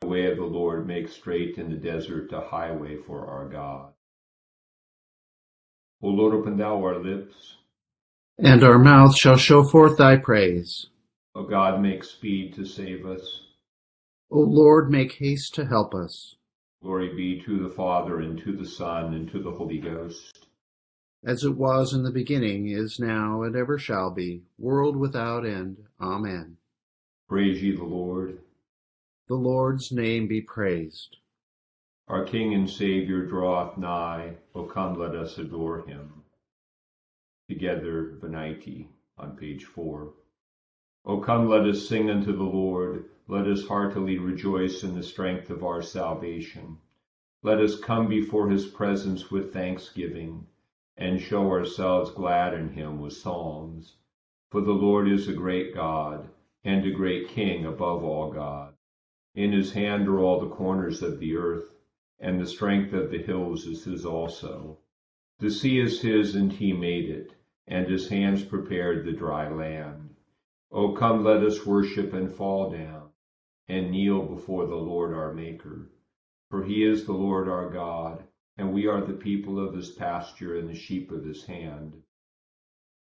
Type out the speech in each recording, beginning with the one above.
The way of the Lord make straight in the desert a highway for our God. O Lord, open thou our lips. And our mouth shall show forth thy praise. O God, make speed to save us. O Lord, make haste to help us. Glory be to the Father, and to the Son, and to the Holy Ghost. As it was in the beginning, is now, and ever shall be, world without end. Amen. Praise ye the Lord. The Lord's name be praised. Our King and Saviour draweth nigh. O come, let us adore him. Together, Venite, on page 4. O come, let us sing unto the Lord. Let us heartily rejoice in the strength of our salvation. Let us come before his presence with thanksgiving, and show ourselves glad in him with psalms. For the Lord is a great God, and a great King above all gods. In his hand are all the corners of the earth, and the strength of the hills is his also. The sea is his, and he made it, and his hands prepared the dry land. O come, let us worship and fall down, and kneel before the Lord our Maker. For he is the Lord our God, and we are the people of his pasture and the sheep of his hand.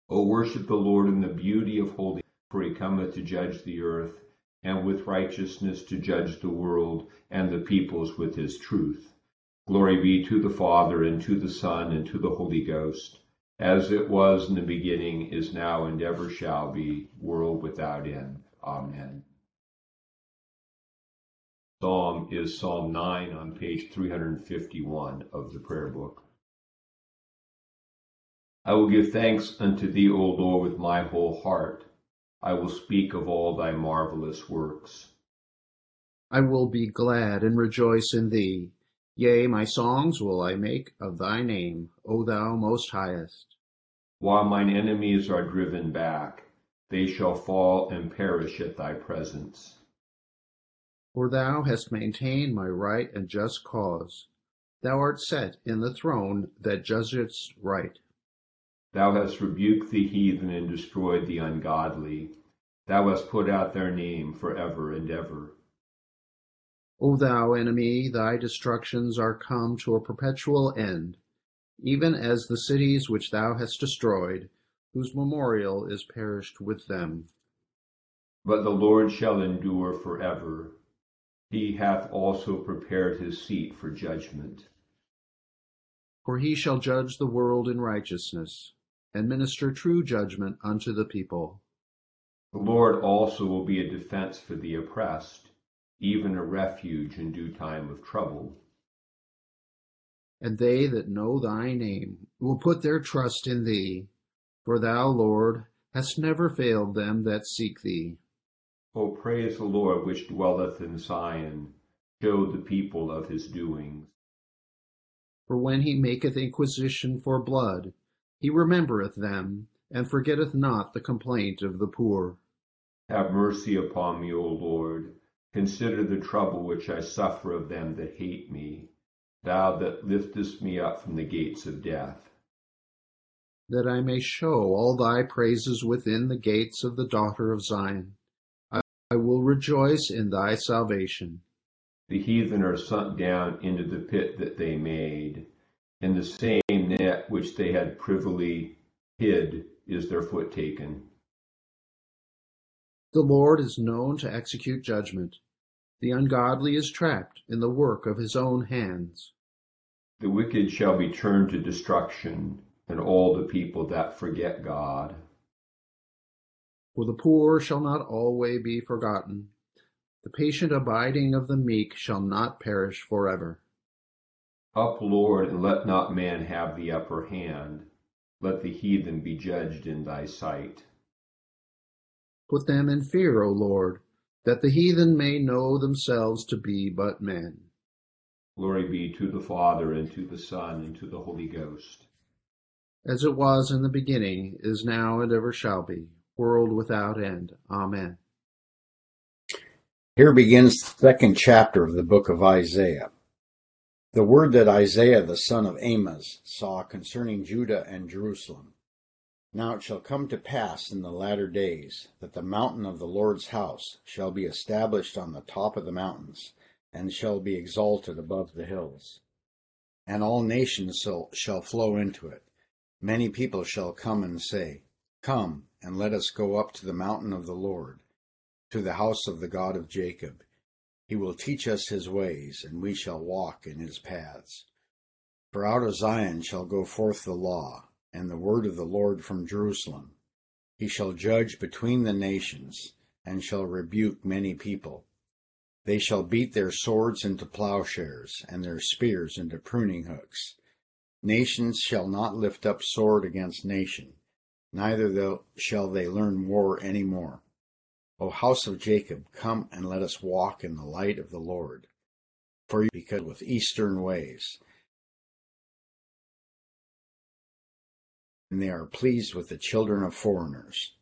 O worship the Lord in the beauty of holiness, for he cometh to judge the earth and with righteousness to judge the world and the peoples with his truth. Glory be to the Father, and to the Son, and to the Holy Ghost, as it was in the beginning, is now, and ever shall be, world without end. Amen. Psalm is Psalm 9 on page 351 of the prayer book. I will give thanks unto thee, O Lord, with my whole heart. I will speak of all thy marvelous works. I will be glad and rejoice in thee. Yea, my songs will I make of thy name, O thou most highest. While mine enemies are driven back, they shall fall and perish at thy presence. For thou hast maintained my right and just cause. Thou art set in the throne that judgest right. Thou hast rebuked the heathen and destroyed the ungodly. Thou hast put out their name for ever and ever. O thou enemy, thy destructions are come to a perpetual end, even as the cities which thou hast destroyed, whose memorial is perished with them. But the Lord shall endure for ever. He hath also prepared his seat for judgment. For he shall judge the world in righteousness and minister true judgment unto the people. The Lord also will be a defense for the oppressed, even a refuge in due time of trouble. And they that know thy name will put their trust in thee, for thou, Lord, hast never failed them that seek thee. O praise the Lord which dwelleth in Zion, show the people of his doings. For when he maketh inquisition for blood, he remembereth them, and forgetteth not the complaint of the poor. Have mercy upon me, O Lord. Consider the trouble which I suffer of them that hate me, thou that liftest me up from the gates of death. That I may show all thy praises within the gates of the daughter of Zion. I, will rejoice in thy salvation. The heathen are sunk down into the pit that they made in the same net which they had privily hid is their foot taken. The Lord is known to execute judgment. The ungodly is trapped in the work of his own hands. The wicked shall be turned to destruction, and all the people that forget God. For the poor shall not always be forgotten. The patient abiding of the meek shall not perish forever. Up, Lord, and let not man have the upper hand. Let the heathen be judged in thy sight. Put them in fear, O Lord, that the heathen may know themselves to be but men. Glory be to the Father, and to the Son, and to the Holy Ghost. As it was in the beginning, is now, and ever shall be, world without end. Amen. Here begins the second chapter of the book of Isaiah. The word that Isaiah the son of Amos saw concerning Judah and Jerusalem. Now it shall come to pass in the latter days that the mountain of the Lord's house shall be established on the top of the mountains, and shall be exalted above the hills. And all nations shall, shall flow into it. Many people shall come and say, Come, and let us go up to the mountain of the Lord, to the house of the God of Jacob. He will teach us his ways, and we shall walk in his paths. For out of Zion shall go forth the law, and the word of the Lord from Jerusalem. He shall judge between the nations, and shall rebuke many people. They shall beat their swords into plowshares, and their spears into pruning hooks. Nations shall not lift up sword against nation, neither shall they learn war any more. O house of Jacob, come and let us walk in the light of the Lord. For you, because with eastern ways, and they are pleased with the children of foreigners.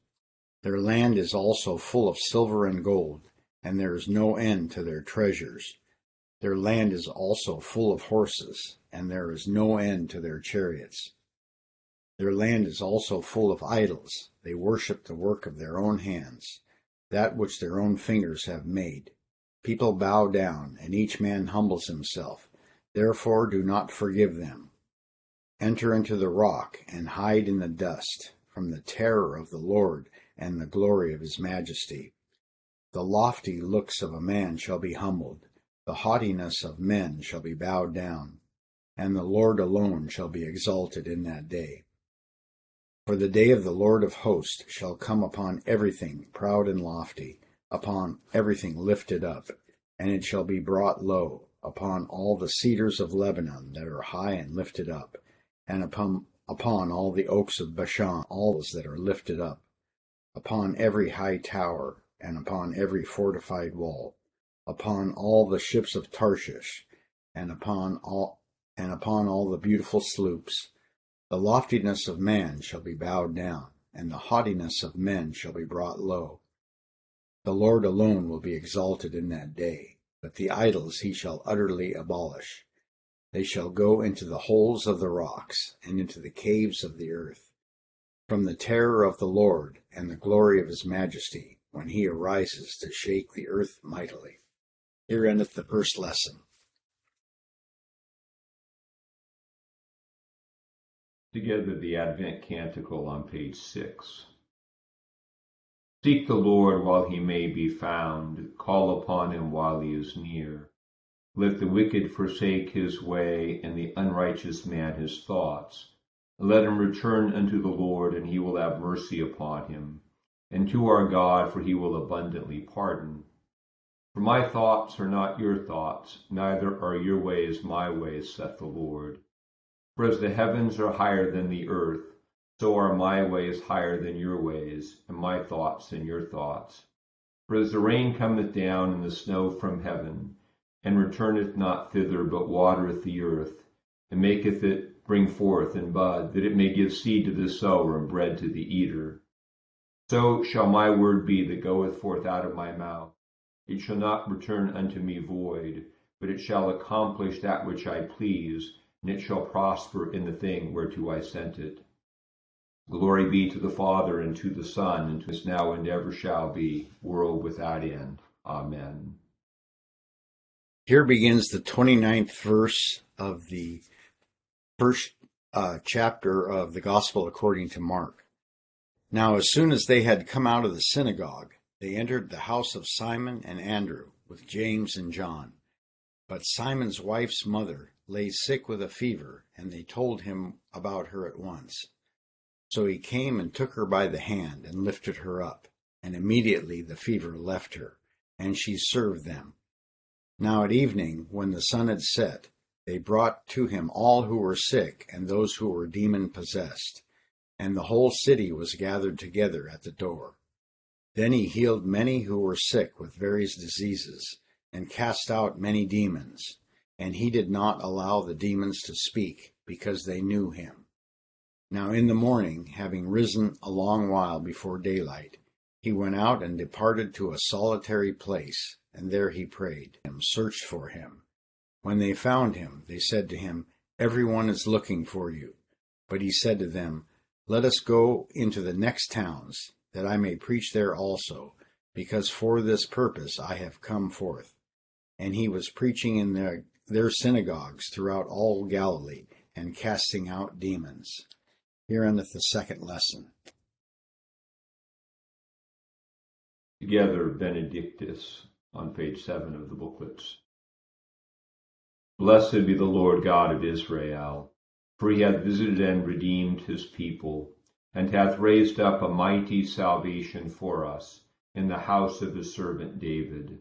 Their land is also full of silver and gold, and there is no end to their treasures. Their land is also full of horses, and there is no end to their chariots. Their land is also full of idols. They worship the work of their own hands that which their own fingers have made. People bow down, and each man humbles himself. Therefore do not forgive them. Enter into the rock, and hide in the dust, from the terror of the Lord and the glory of his majesty. The lofty looks of a man shall be humbled, the haughtiness of men shall be bowed down, and the Lord alone shall be exalted in that day. For the day of the Lord of hosts shall come upon everything proud and lofty, upon everything lifted up, and it shall be brought low, upon all the cedars of Lebanon that are high and lifted up, and upon, upon all the oaks of Bashan, all those that are lifted up, upon every high tower, and upon every fortified wall, upon all the ships of Tarshish, and upon all and upon all the beautiful sloops, the loftiness of man shall be bowed down, and the haughtiness of men shall be brought low. The Lord alone will be exalted in that day, but the idols he shall utterly abolish. They shall go into the holes of the rocks, and into the caves of the earth. From the terror of the Lord and the glory of his majesty, when he arises to shake the earth mightily. Here endeth the first lesson. Together the Advent Canticle on page 6. Seek the Lord while he may be found, call upon him while he is near. Let the wicked forsake his way, and the unrighteous man his thoughts. Let him return unto the Lord, and he will have mercy upon him, and to our God, for he will abundantly pardon. For my thoughts are not your thoughts, neither are your ways my ways, saith the Lord. For as the heavens are higher than the earth, so are my ways higher than your ways, and my thoughts than your thoughts. For as the rain cometh down and the snow from heaven, and returneth not thither, but watereth the earth, and maketh it bring forth and bud, that it may give seed to the sower and bread to the eater. So shall my word be that goeth forth out of my mouth. It shall not return unto me void, but it shall accomplish that which I please and it shall prosper in the thing whereto I sent it. Glory be to the Father, and to the Son, and to us now and ever shall be, world without end. Amen. Here begins the 29th verse of the first uh, chapter of the Gospel according to Mark. Now, as soon as they had come out of the synagogue, they entered the house of Simon and Andrew with James and John. But Simon's wife's mother lay sick with a fever, and they told him about her at once. So he came and took her by the hand and lifted her up, and immediately the fever left her, and she served them. Now at evening, when the sun had set, they brought to him all who were sick and those who were demon possessed, and the whole city was gathered together at the door. Then he healed many who were sick with various diseases, and cast out many demons and he did not allow the demons to speak, because they knew him. Now in the morning, having risen a long while before daylight, he went out and departed to a solitary place, and there he prayed, and searched for him. When they found him, they said to him, Every one is looking for you. But he said to them, Let us go into the next towns, that I may preach there also, because for this purpose I have come forth. And he was preaching in their, their synagogues throughout all Galilee and casting out demons. Here endeth the second lesson. Together, Benedictus, on page 7 of the booklets. Blessed be the Lord God of Israel, for he hath visited and redeemed his people, and hath raised up a mighty salvation for us in the house of his servant David,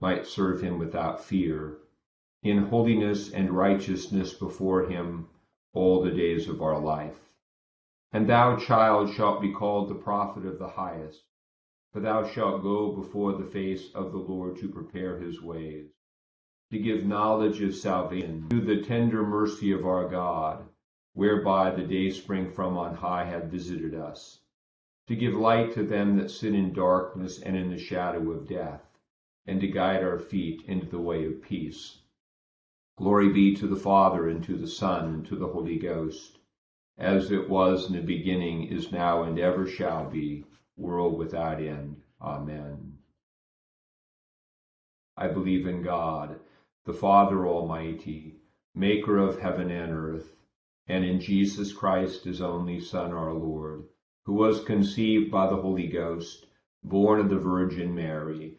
might serve him without fear, in holiness and righteousness before him all the days of our life. And thou, child, shalt be called the prophet of the highest for thou shalt go before the face of the Lord to prepare his ways, to give knowledge of salvation to the tender mercy of our God, whereby the day spring from on high hath visited us, to give light to them that sit in darkness and in the shadow of death, and to guide our feet into the way of peace. Glory be to the Father, and to the Son, and to the Holy Ghost, as it was in the beginning, is now, and ever shall be, world without end. Amen. I believe in God, the Father Almighty, maker of heaven and earth, and in Jesus Christ, his only Son, our Lord, who was conceived by the Holy Ghost, born of the Virgin Mary,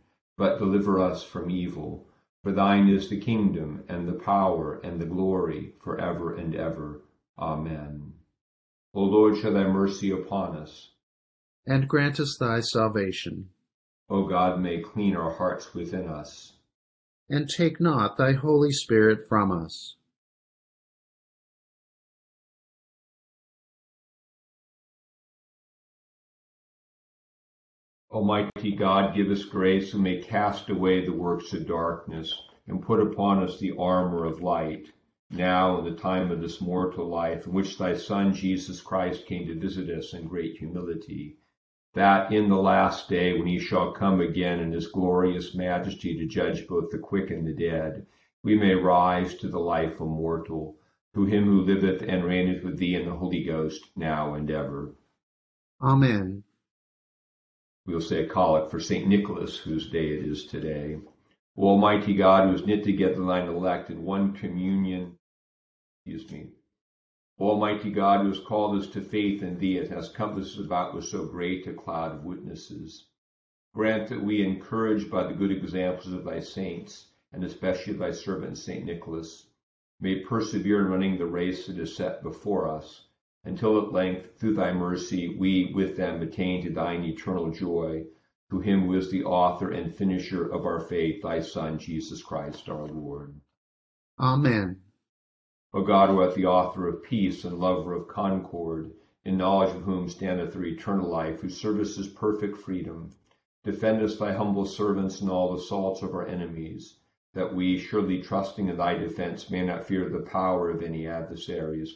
but deliver us from evil. For thine is the kingdom, and the power, and the glory, for ever and ever. Amen. O Lord, show thy mercy upon us and grant us thy salvation. O God, may clean our hearts within us. And take not thy Holy Spirit from us. Almighty God, give us grace who may cast away the works of darkness and put upon us the armor of light, now in the time of this mortal life in which thy Son Jesus Christ came to visit us in great humility that in the last day, when he shall come again in his glorious majesty to judge both the quick and the dead, we may rise to the life immortal, to him who liveth and reigneth with thee in the Holy Ghost, now and ever. Amen. We will say a collect for St. Nicholas, whose day it is today. O Almighty God, who has knit together thine elect in one communion, excuse me, Almighty God, who has called us to faith in thee and has compassed us about with so great a cloud of witnesses, grant that we, encouraged by the good examples of thy saints, and especially thy servant Saint Nicholas, may persevere in running the race that is set before us, until at length, through thy mercy, we with them attain to thine eternal joy, to him who is the author and finisher of our faith, thy Son, Jesus Christ our Lord. Amen. O God, who art the author of peace and lover of concord, in knowledge of whom standeth our eternal life, whose service is perfect freedom, defend us, thy humble servants, in all assaults of our enemies, that we, surely trusting in thy defense, may not fear the power of any adversaries,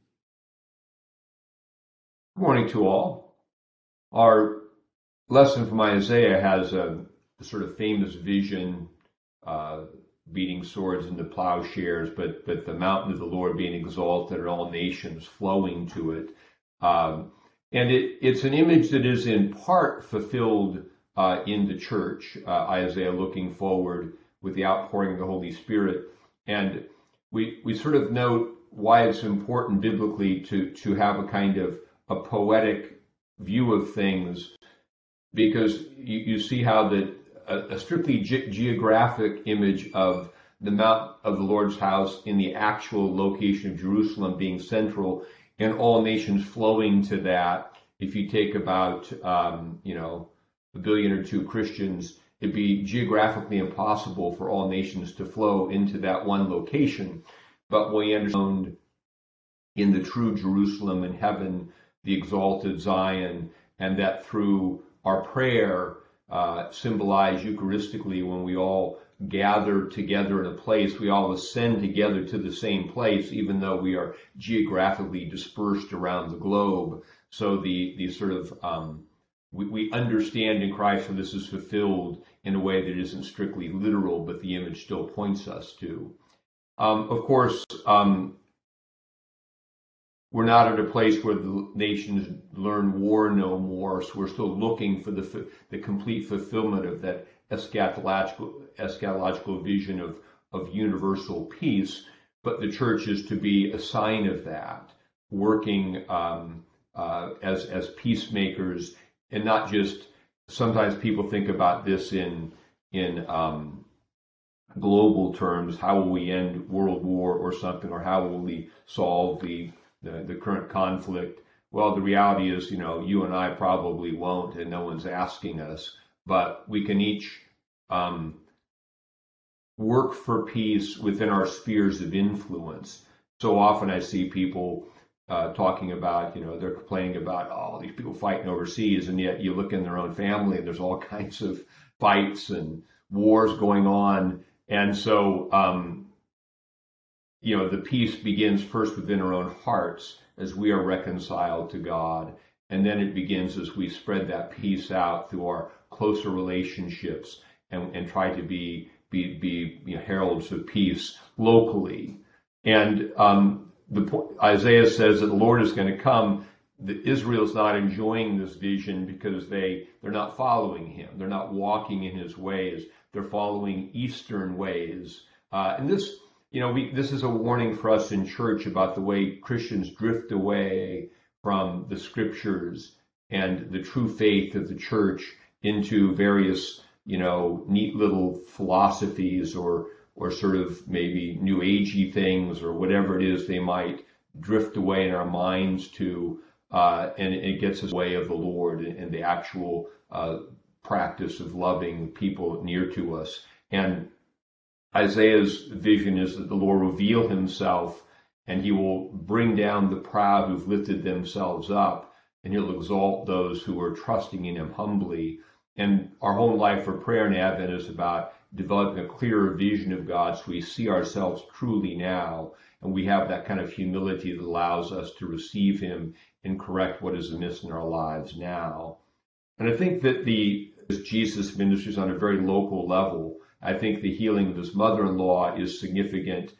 Good morning to all. Our lesson from Isaiah has a, a sort of famous vision, uh, beating swords into plowshares, but but the mountain of the Lord being exalted and all nations flowing to it. Um, and it, it's an image that is in part fulfilled uh, in the church, uh, Isaiah looking forward with the outpouring of the Holy Spirit. And we, we sort of note why it's important biblically to, to have a kind of a poetic view of things, because you, you see how that a, a strictly ge- geographic image of the Mount of the Lord's house in the actual location of Jerusalem being central and all nations flowing to that. If you take about, um, you know, a billion or two Christians, it'd be geographically impossible for all nations to flow into that one location. But we understand in the true Jerusalem in heaven, the exalted Zion, and that through our prayer, uh, symbolized Eucharistically when we all gather together in a place, we all ascend together to the same place, even though we are geographically dispersed around the globe. So the, the sort of, um, we, we understand in Christ when this is fulfilled in a way that isn't strictly literal, but the image still points us to. Um, of course, um, we're not at a place where the nations learn war no more, so we're still looking for the, the complete fulfillment of that eschatological, eschatological vision of, of universal peace, but the church is to be a sign of that, working um, uh, as, as peacemakers and not just, sometimes people think about this in, in um, global terms, how will we end world war or something, or how will we solve the, the, the current conflict? Well, the reality is, you know, you and I probably won't, and no one's asking us but we can each um, work for peace within our spheres of influence. So often I see people uh, talking about, you know, they're complaining about, oh, these people fighting overseas, and yet you look in their own family and there's all kinds of fights and wars going on. And so, um, you know, the peace begins first within our own hearts as we are reconciled to God. And then it begins as we spread that peace out through our closer relationships and, and try to be be, be you know, heralds of peace locally. And um, the, Isaiah says that the Lord is going to come. That Israel is not enjoying this vision because they they're not following Him. They're not walking in His ways. They're following Eastern ways. Uh, and this, you know, we, this is a warning for us in church about the way Christians drift away from the Scriptures and the true faith of the church into various, you know, neat little philosophies or or sort of maybe new agey things or whatever it is they might drift away in our minds to, uh, and it gets us away of the Lord and, the actual uh, practice of loving people near to us. And Isaiah's vision is that the Lord will reveal himself and he will bring down the proud who've lifted themselves up and he'll exalt those who are trusting in him humbly. And our whole life for prayer and Advent is about developing a clearer vision of God so we see ourselves truly now and we have that kind of humility that allows us to receive Him and correct what is amiss in our lives now. And I think that the Jesus ministers on a very local level. I think the healing of his mother-in-law is significant.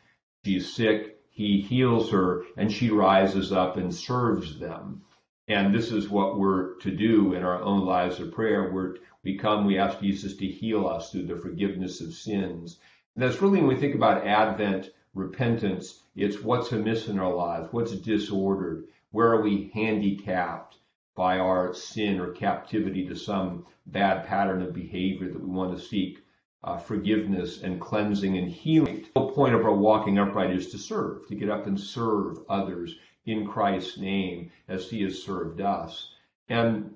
She's sick, he heals her, and she rises up and serves them. And this is what we're to do in our own lives of prayer. We're, we come, we ask Jesus to heal us through the forgiveness of sins. And that's really when we think about Advent repentance, it's what's amiss in our lives, what's disordered, where are we handicapped by our sin or captivity to some bad pattern of behavior that we want to seek uh, forgiveness and cleansing and healing. The point of our walking upright is to serve, to get up and serve others in Christ's name as he has served us. And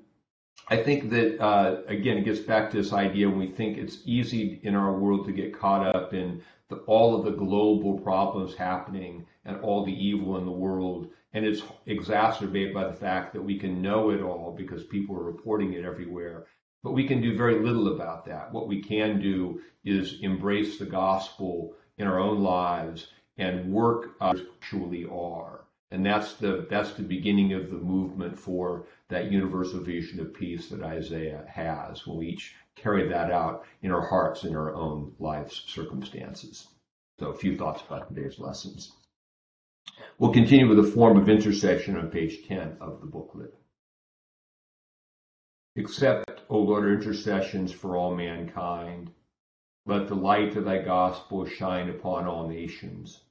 I think that, uh, again, it gets back to this idea when we think it's easy in our world to get caught up in the, all of the global problems happening and all the evil in the world. And it's exacerbated by the fact that we can know it all because people are reporting it everywhere. But we can do very little about that. What we can do is embrace the gospel in our own lives and work as actually are. And that's the that's the beginning of the movement for that universal vision of peace that Isaiah has. When we each carry that out in our hearts in our own life's circumstances. So a few thoughts about today's lessons. We'll continue with a form of intercession on page 10 of the booklet. Accept, O Lord, our intercessions for all mankind. Let the light of thy gospel shine upon all nations.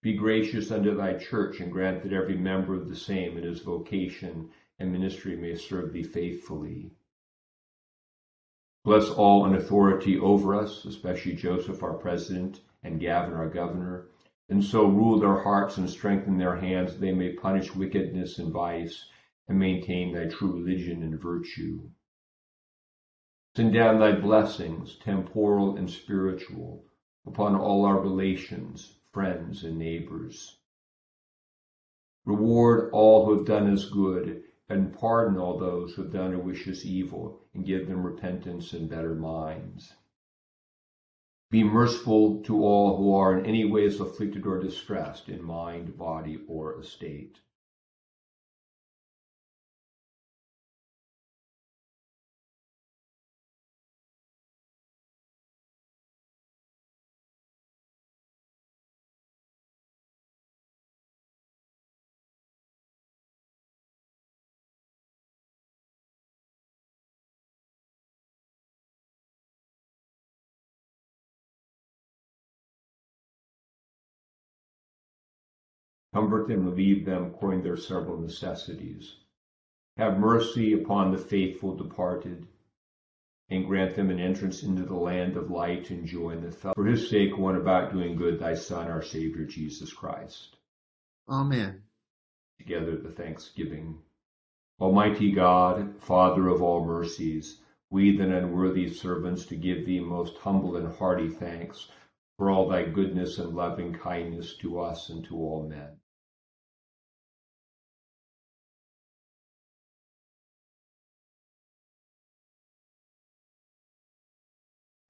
Be gracious unto thy church, and grant that every member of the same in his vocation and ministry may serve thee faithfully. Bless all in authority over us, especially Joseph, our president, and Gavin, our governor, and so rule their hearts and strengthen their hands that they may punish wickedness and vice and maintain thy true religion and virtue. Send down thy blessings, temporal and spiritual, upon all our relations, friends, and neighbors. Reward all who have done us good, and pardon all those who have done or wish us evil, and give them repentance and better minds. Be merciful to all who are in any ways afflicted or distressed in mind, body, or estate. Comfort and relieve them according to their several necessities. Have mercy upon the faithful departed, and grant them an entrance into the land of light and joy and the fellowship. For his sake, one about doing good, thy Son, our Savior, Jesus Christ. Amen. Together the thanksgiving. Almighty God, Father of all mercies, we, the unworthy servants, to give thee most humble and hearty thanks for all thy goodness and loving kindness to us and to all men.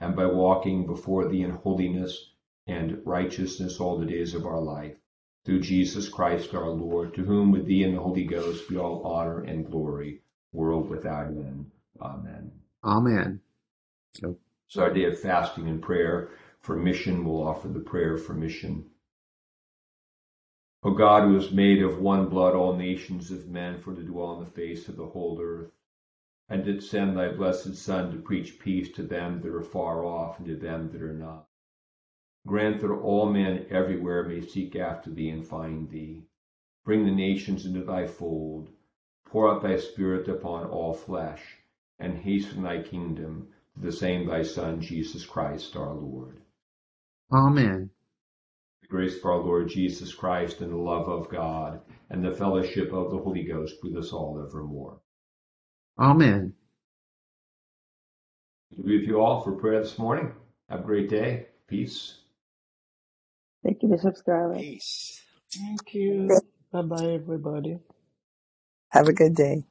and by walking before thee in holiness and righteousness all the days of our life. Through Jesus Christ our Lord, to whom with thee and the Holy Ghost be all honor and glory, world without end. Amen. Amen. So so our day of fasting and prayer for mission, we'll offer the prayer for mission. O God, who has made of one blood all nations of men for to dwell on the face of the whole earth, and did send thy blessed Son to preach peace to them that are far off and to them that are not. Grant that all men everywhere may seek after thee and find thee. Bring the nations into thy fold. Pour out thy Spirit upon all flesh, and hasten thy kingdom to the same thy Son, Jesus Christ our Lord. Amen. The grace of our Lord Jesus Christ and the love of God and the fellowship of the Holy Ghost be with us all evermore. Amen. To be with you all for prayer this morning. Have a great day. Peace. Thank you, Bishop Scarlett. Peace. Thank you. Bye bye, everybody. Have a good day.